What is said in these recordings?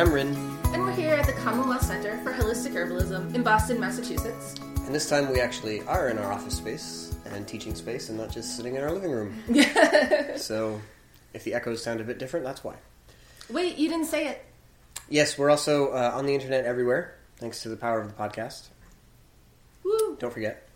And I'm Rin, and we're here at the Commonwealth Center for Holistic Herbalism in Boston, Massachusetts. and this time we actually are in our office space and teaching space and not just sitting in our living room. so if the echoes sound a bit different, that's why. Wait, you didn't say it. Yes, we're also uh, on the internet everywhere, thanks to the power of the podcast. Woo! Don't forget.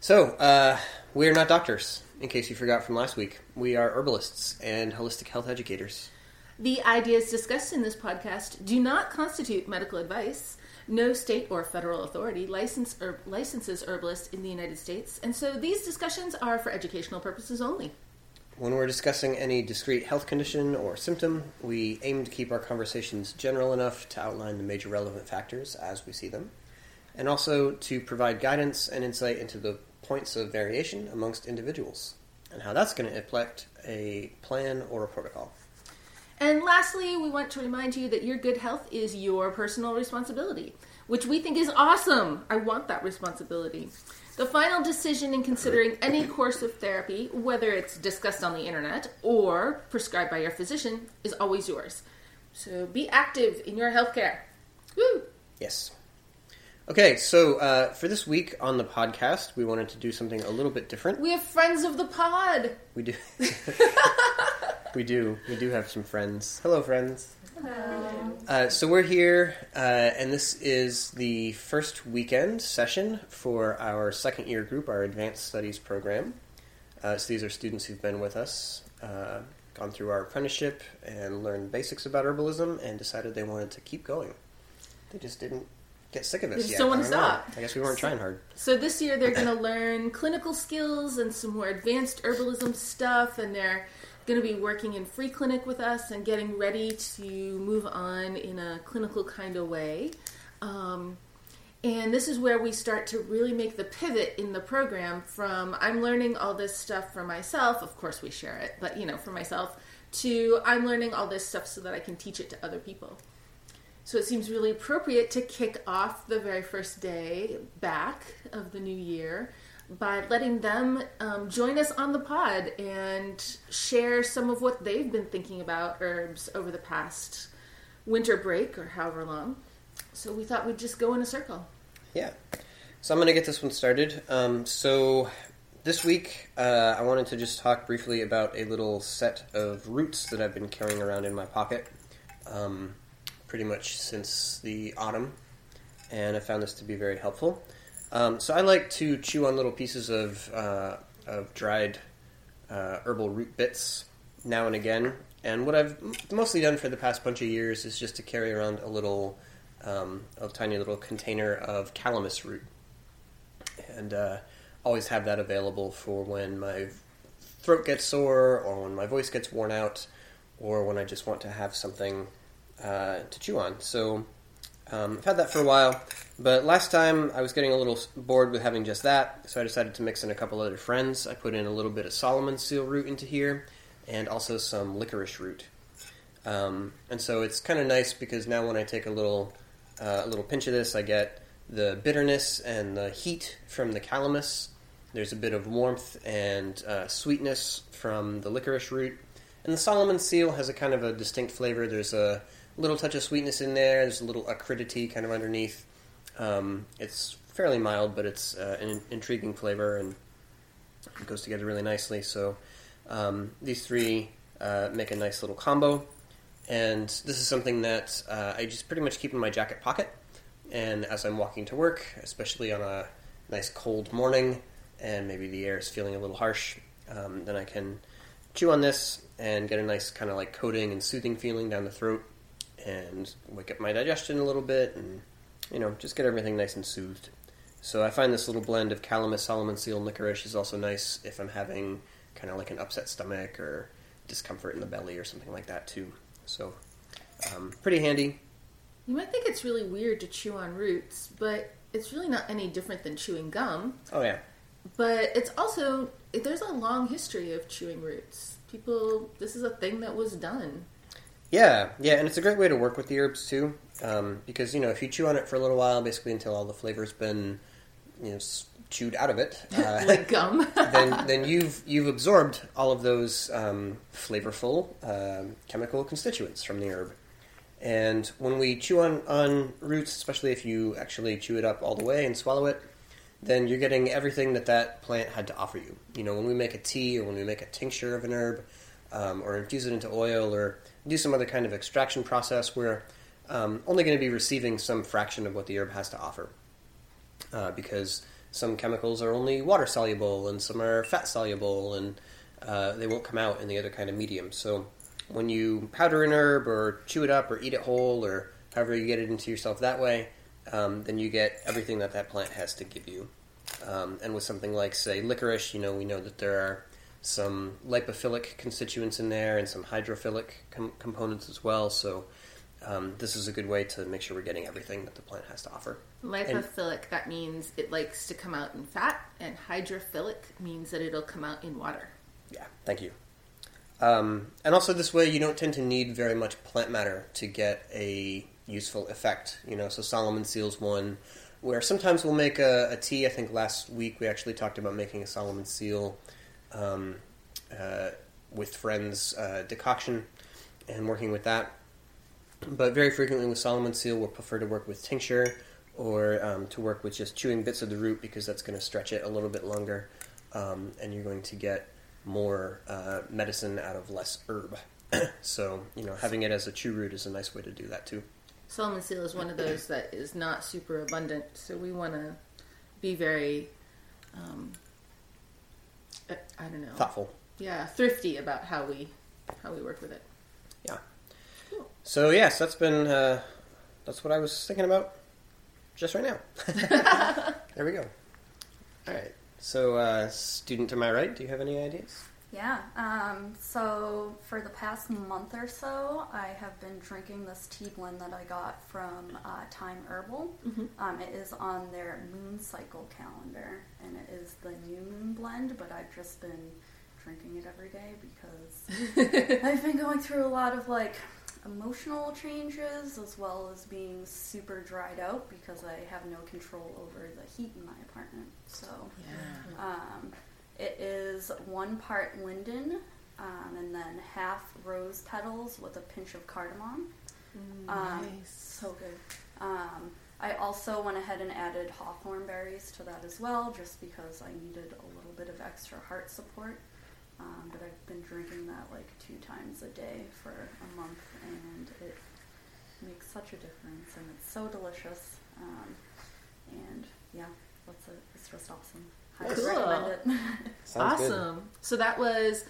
So, uh, we are not doctors, in case you forgot from last week. We are herbalists and holistic health educators. The ideas discussed in this podcast do not constitute medical advice. No state or federal authority license herb- licenses herbalists in the United States, and so these discussions are for educational purposes only. When we're discussing any discrete health condition or symptom, we aim to keep our conversations general enough to outline the major relevant factors as we see them, and also to provide guidance and insight into the points of variation amongst individuals, and how that's going to affect a plan or a protocol. And lastly, we want to remind you that your good health is your personal responsibility, which we think is awesome. I want that responsibility. The final decision in considering any course of therapy, whether it's discussed on the internet or prescribed by your physician, is always yours. So be active in your healthcare. Woo! Yes. Okay, so uh, for this week on the podcast, we wanted to do something a little bit different. We have friends of the pod. We do. we do. We do have some friends. Hello, friends. Uh, so we're here, uh, and this is the first weekend session for our second year group, our Advanced Studies program. Uh, so these are students who've been with us, uh, gone through our apprenticeship, and learned basics about herbalism, and decided they wanted to keep going. They just didn't get sick of They just yet. don't I know. I guess we weren't trying hard. So this year they're going to learn clinical skills and some more advanced herbalism stuff, and they're going to be working in free clinic with us and getting ready to move on in a clinical kind of way. Um, and this is where we start to really make the pivot in the program from I'm learning all this stuff for myself. Of course, we share it, but you know, for myself, to I'm learning all this stuff so that I can teach it to other people. So it seems really appropriate to kick off the very first day back of the new year by letting them um, join us on the pod and share some of what they've been thinking about herbs over the past winter break or however long. So we thought we'd just go in a circle. Yeah. So I'm going to get this one started. Um, so this week, uh, I wanted to just talk briefly about a little set of roots that I've been carrying around in my pocket um, pretty much since the autumn, and I found this to be very helpful. Um, so I like to chew on little pieces of, uh, of dried uh, herbal root bits now and again. And what I've mostly done for the past bunch of years is just to carry around a little, um, a tiny little container of calamus root, and uh, always have that available for when my throat gets sore, or when my voice gets worn out, or when I just want to have something uh, to chew on. So um, I've had that for a while, but last time I was getting a little bored with having just that, so I decided to mix in a couple other friends. I put in a little bit of Solomon seal root into here, and also some licorice root. Um, and so it's kind of nice because now when I take a little uh, a little pinch of this, I get the bitterness and the heat from the calamus. There's a bit of warmth and uh, sweetness from the licorice root, and the Solomon seal has a kind of a distinct flavor. There's a little touch of sweetness in there. There's a little acridity kind of underneath. Um, it's fairly mild, but it's uh, an intriguing flavor and it goes together really nicely. So um, these three uh, make a nice little combo. And this is something that uh, I just pretty much keep in my jacket pocket. And as I'm walking to work, especially on a nice cold morning, and maybe the air is feeling a little harsh, um, then I can chew on this and get a nice kind of like coating and soothing feeling down the throat, and wake up my digestion a little bit, and you know just get everything nice and soothed. So I find this little blend of calamus, Solomon seal, and licorice is also nice if I'm having kind of like an upset stomach or discomfort in the belly or something like that too. So um, pretty handy. You might think it's really weird to chew on roots, but it's really not any different than chewing gum. Oh yeah, But it's also there's a long history of chewing roots. People, this is a thing that was done. Yeah, yeah, and it's a great way to work with the herbs too, um, because you know if you chew on it for a little while, basically until all the flavor's been you know chewed out of it, uh, like gum. then then you've you've absorbed all of those um, flavorful um, chemical constituents from the herb. And when we chew on, on roots, especially if you actually chew it up all the way and swallow it, then you're getting everything that that plant had to offer you. You know, when we make a tea or when we make a tincture of an herb, um, or infuse it into oil, or do some other kind of extraction process, we're um, only going to be receiving some fraction of what the herb has to offer, uh, because some chemicals are only water soluble and some are fat soluble, and uh, they won't come out in the other kind of medium. So when you powder an herb or chew it up or eat it whole or however you get it into yourself that way, um, then you get everything that that plant has to give you. Um, and with something like, say, licorice, you know, we know that there are some lipophilic constituents in there and some hydrophilic com- components as well. So um, this is a good way to make sure we're getting everything that the plant has to offer. Lipophilic, that means it likes to come out in fat, and hydrophilic means that it'll come out in water. Yeah, thank you. Um, and also, this way, you don't tend to need very much plant matter to get a useful effect. You know, so Solomon seals one, where sometimes we'll make a, a tea. I think last week we actually talked about making a Solomon seal um, uh, with friends uh, decoction and working with that. But very frequently with Solomon seal, we'll prefer to work with tincture or um, to work with just chewing bits of the root because that's going to stretch it a little bit longer, um, and you're going to get more uh, medicine out of less herb. so you know, having it as a chew root is a nice way to do that too. Solomon seal is one of those that is not super abundant, so we want to be very, um, I I don't know, Thoughtful. yeah, thrifty about how we how we work with it. Yeah. Cool. So yes, that's been uh, that's what I was thinking about just right now. there we go. All right. So, uh, student to my right, do you have any ideas? Yeah. Um, so for the past month or so, I have been drinking this tea blend that I got from uh, Thyme Herbal. Um, it is on their moon cycle calendar, and it is the new moon blend. But I've just been drinking it every day because I've been going through a lot of like emotional changes as well as being super dried out because I have no control over the heat in my apartment. So. Yeah. Um, it is one part linden um, and then half rose petals with a pinch of cardamom. Um, nice. So good. Um, I also went ahead and added hawthorn berries to that as well, just because I needed a little bit of extra heart support. Um, but I've been drinking that like two times a day for a month, and it makes such a difference, and it's so delicious. Um, and yeah, that's it. It's just awesome. Highly Cool. recommend it. Sounds good. awesome. So that was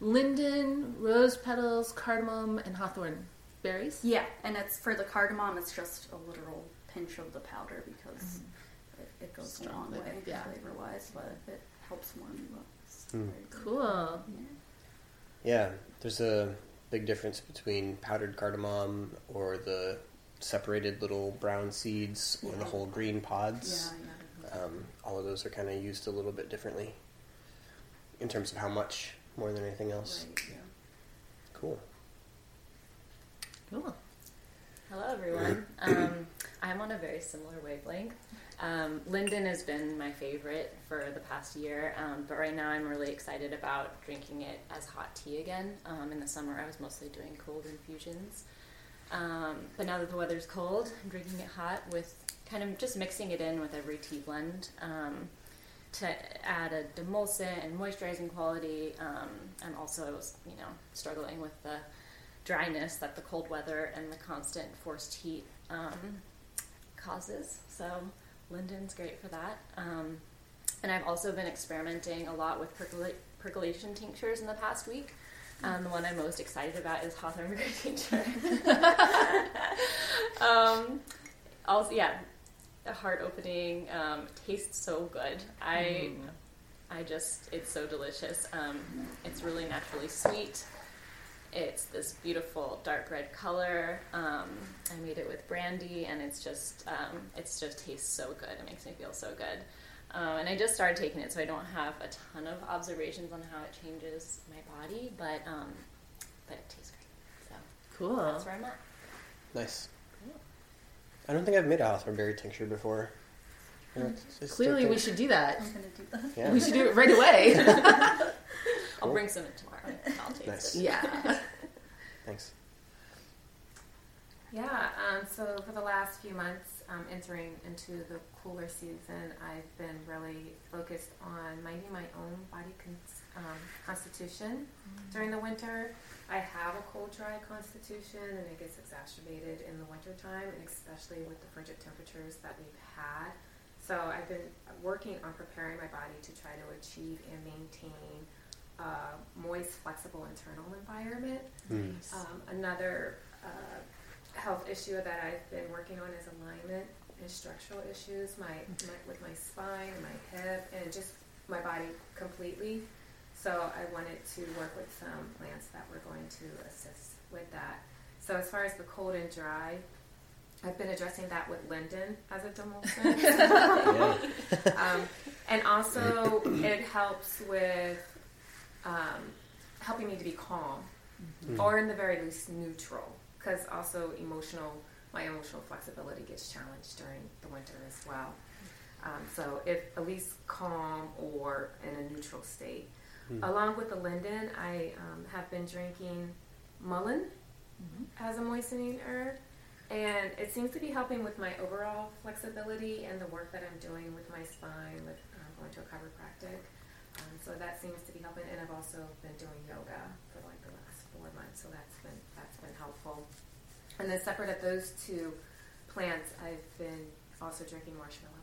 linden, rose petals, cardamom, and hawthorn berries. yeah, and it's for the cardamom. It's just a literal pinch of the powder because it, it goes Strong a long flavor, way yeah. flavor wise, but it helps warm you up. It's Mm. very. Cool. Yeah. Yeah, there's a big difference between powdered cardamom or the separated little brown seeds or the whole green pods. Yeah, yeah. Um, all of those are kind of used a little bit differently in terms of how much more than anything else. Right, yeah. Cool. Cool. Hello, everyone. Um, I'm on a very similar wavelength. Um, Linden has been my favorite for the past year, um, but right now I'm really excited about drinking it as hot tea again. Um, in the summer, I was mostly doing cold infusions. Um, but now that the weather's cold, I'm drinking it hot with kind of just mixing it in with every tea blend um, to add a demulcent and moisturizing quality. Um, and also, you know, struggling with the dryness that the cold weather and the constant forced heat um, causes. So linden's great for that. Um, and I've also been experimenting a lot with percola- percolation tinctures in the past week. Um, the one I'm most excited about is hawthorn berry tincture. um, also, yeah, heart opening. Um, tastes so good. I, I just, it's so delicious. Um, it's really naturally sweet. It's this beautiful dark red color. Um, I made it with brandy, and it's just um, it's just tastes so good. It makes me feel so good. Um, and I just started taking it, so I don't have a ton of observations on how it changes my body, but um, but it tastes great. So Cool. that's where I'm at. Nice. I don't think I've made a hawthorn berry tincture before. Just Clearly, don't we should do that. I'm gonna do that. Yeah. We should do it right away. I'll bring some in tomorrow. I'll taste Nice. it. yeah. Thanks. Yeah, um, so for the last few months, um, entering into the cooler season, I've been really focused on minding my own body cons- um, constitution during the winter. I have a cold, dry constitution, and it gets exacerbated in the wintertime, and especially with the frigid temperatures that we've had. So I've been working on preparing my body to try to achieve and maintain a moist, flexible internal environment. Mm. Um, another uh, health issue that I've been working on is alignment and structural issues, my, my with my spine and my hip and just my body completely. So I wanted to work with some plants that were going to assist with that. So as far as the cold and dry, I've been addressing that with linden as a demulcent. Um, and also it helps with um, helping me to be calm Mm. or in the very least neutral because also emotional my emotional flexibility gets challenged during the winter as well. Um, so if at least calm or in a neutral state. Mm. along with the linden i um, have been drinking mullein as a moistening herb. And it seems to be helping with my overall flexibility and the work that i'm doing with my spine with um, going to a chiropractic. Um, so that seems to be helping and i've also been doing yoga for like the last four months so that's been that's been helpful and then separate of those two plants i've been also drinking marshmallow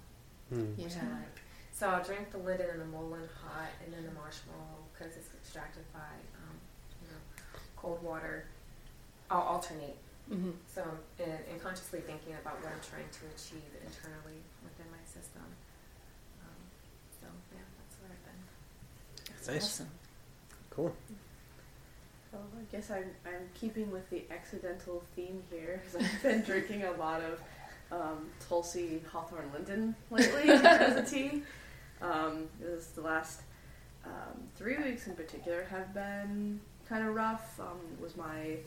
Mm. which i like so i'll drink the linden and the mullein hot and then the marshmallow because it's extracted by um, you know cold water i'll alternate hmm so, and, and consciously thinking about what I'm trying to achieve internally within my system. Um, so, yeah, that's where I've been. That's Nice. awesome. Cool. Well, I guess I'm, I'm keeping with the accidental theme here because I've been drinking a lot of um, Tulsi Hawthorn Linden lately as a tea. Um, this the last um, three weeks in particular have been kind of rough. Um, it was my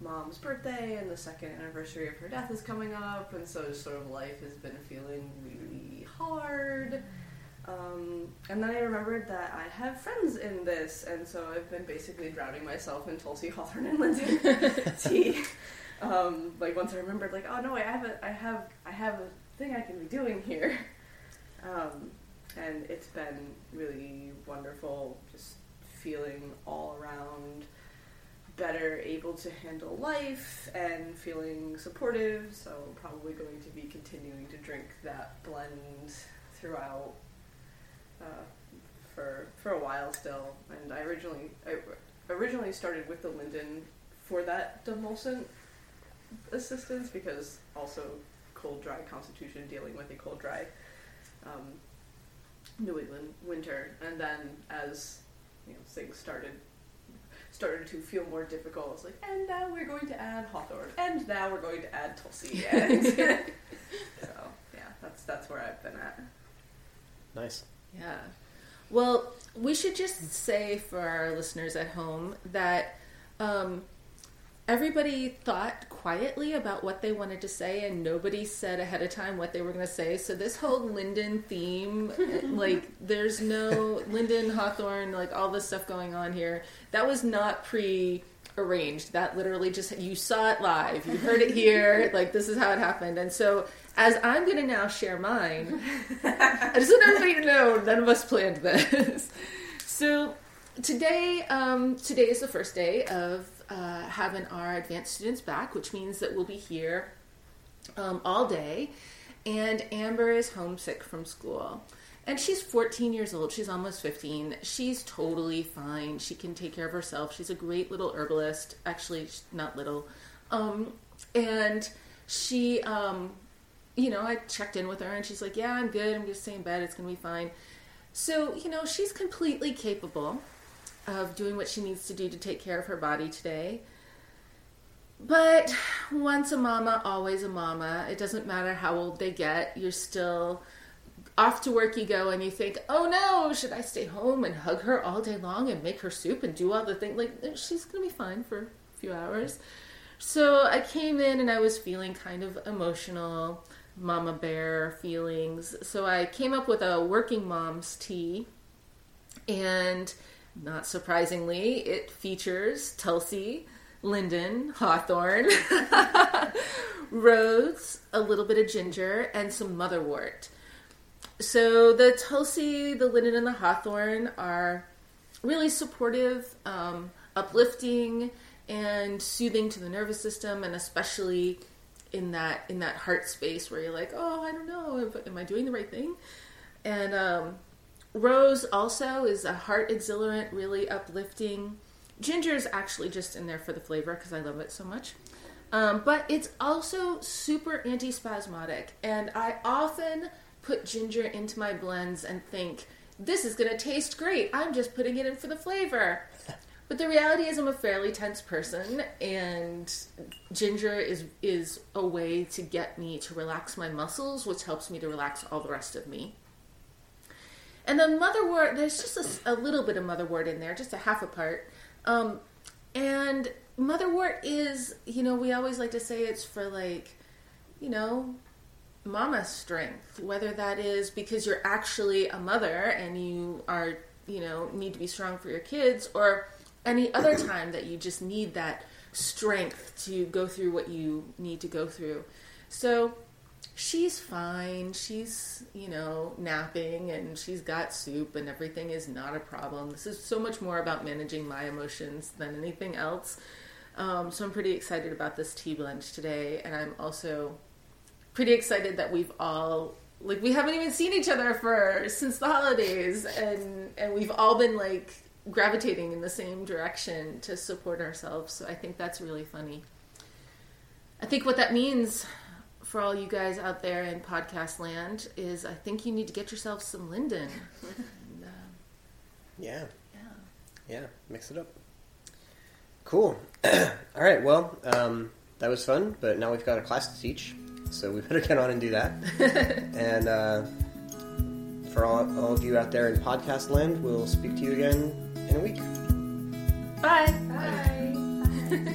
mom's birthday and the second anniversary of her death is coming up, and so just sort of life has been feeling really hard. Um, and then I remembered that I have friends in this, and so I've been basically drowning myself in Tulsi Hawthorn and Linden tea. Um, like once I remembered, like, oh no, I have a, I have, I have a thing I can be doing here. Um, and it's been really wonderful, just feeling all around better able to handle life and feeling supportive. So probably going to be continuing to drink that blend throughout uh, for for a while still. And I originally I originally started with the Linden for that demulcent assistance because also cold dry constitution dealing with a cold dry um, New England winter, and then as you know things started started to feel more difficult, it's like, and now we're going to add Hawthorn, and now we're going to add Tulsi, and so yeah, that's that's where I've been at. Nice. Yeah. Well, we should just say for our listeners at home that um, everybody thought quietly about what they wanted to say, and nobody said ahead of time what they were going to say. So this whole Linden theme, like, there's no Linden, Hawthorn, like all this stuff going on here. That was not pre arranged. That literally just you saw it live. You heard it here. like this is how it happened. And so as I'm going to now share mine, I just want everybody to know none of us planned this. so today, um, today is the first day of uh, having our advanced students back, which means that we'll be here um, all day. And Amber is homesick from school. And she's 14 years old. She's almost 15. She's totally fine. She can take care of herself. She's a great little herbalist. Actually, not little. Um, and she, um, you know, I checked in with her and she's like, Yeah, I'm good. I'm just stay in bed. It's going to be fine. So, you know, she's completely capable of doing what she needs to do to take care of her body today. But once a mama, always a mama. It doesn't matter how old they get, you're still off to work you go and you think, oh no, should I stay home and hug her all day long and make her soup and do all the things? Like, she's going to be fine for a few hours. So I came in and I was feeling kind of emotional, mama bear feelings. So I came up with a working mom's tea, and not surprisingly, it features Tulsi, linden, hawthorn, rose, a little bit of ginger, and some motherwort. So the Tulsi, the linden, and the hawthorn are really supportive, um, uplifting, and soothing to the nervous system, and especially in that in that heart space where you're like, oh, I don't know, am I doing the right thing? And um, rose also is a heart exhilarant, really uplifting. Ginger is actually just in there for the flavor because I love it so much. Um, but it's also super antispasmodic, and I often put ginger into my blends and think, this is going to taste great. I'm just putting it in for the flavor. But the reality is, I'm a fairly tense person, and ginger is is a way to get me to relax my muscles, which helps me to relax all the rest of me. And the motherwort, there's just a, a little bit of motherwort in there, just a half a part. Um, and motherwort is, you know, we always like to say it's for like, you know, mama strength, whether that is because you're actually a mother and you are, you know, need to be strong for your kids, or any other time that you just need that strength to go through what you need to go through. So she's fine. She's, you know, napping and she's got soup and everything is not a problem. This is so much more about managing my emotions than anything else. Um, so I'm pretty excited about this tea blend today. And I'm also pretty excited that we've all like we haven't even seen each other for since the holidays and and we've all been like gravitating in the same direction to support ourselves. So I think that's really funny. I think what that means for all you guys out there in podcast land is I think you need to get yourself some linden. and, uh, Yeah, yeah. yeah, mix it up. Cool. all right, well, um, that was fun, but now we've got a class to teach, so we better get on and do that. and uh, for all, all of you out there in podcast land, we'll speak to you again in a week. Bye. Bye.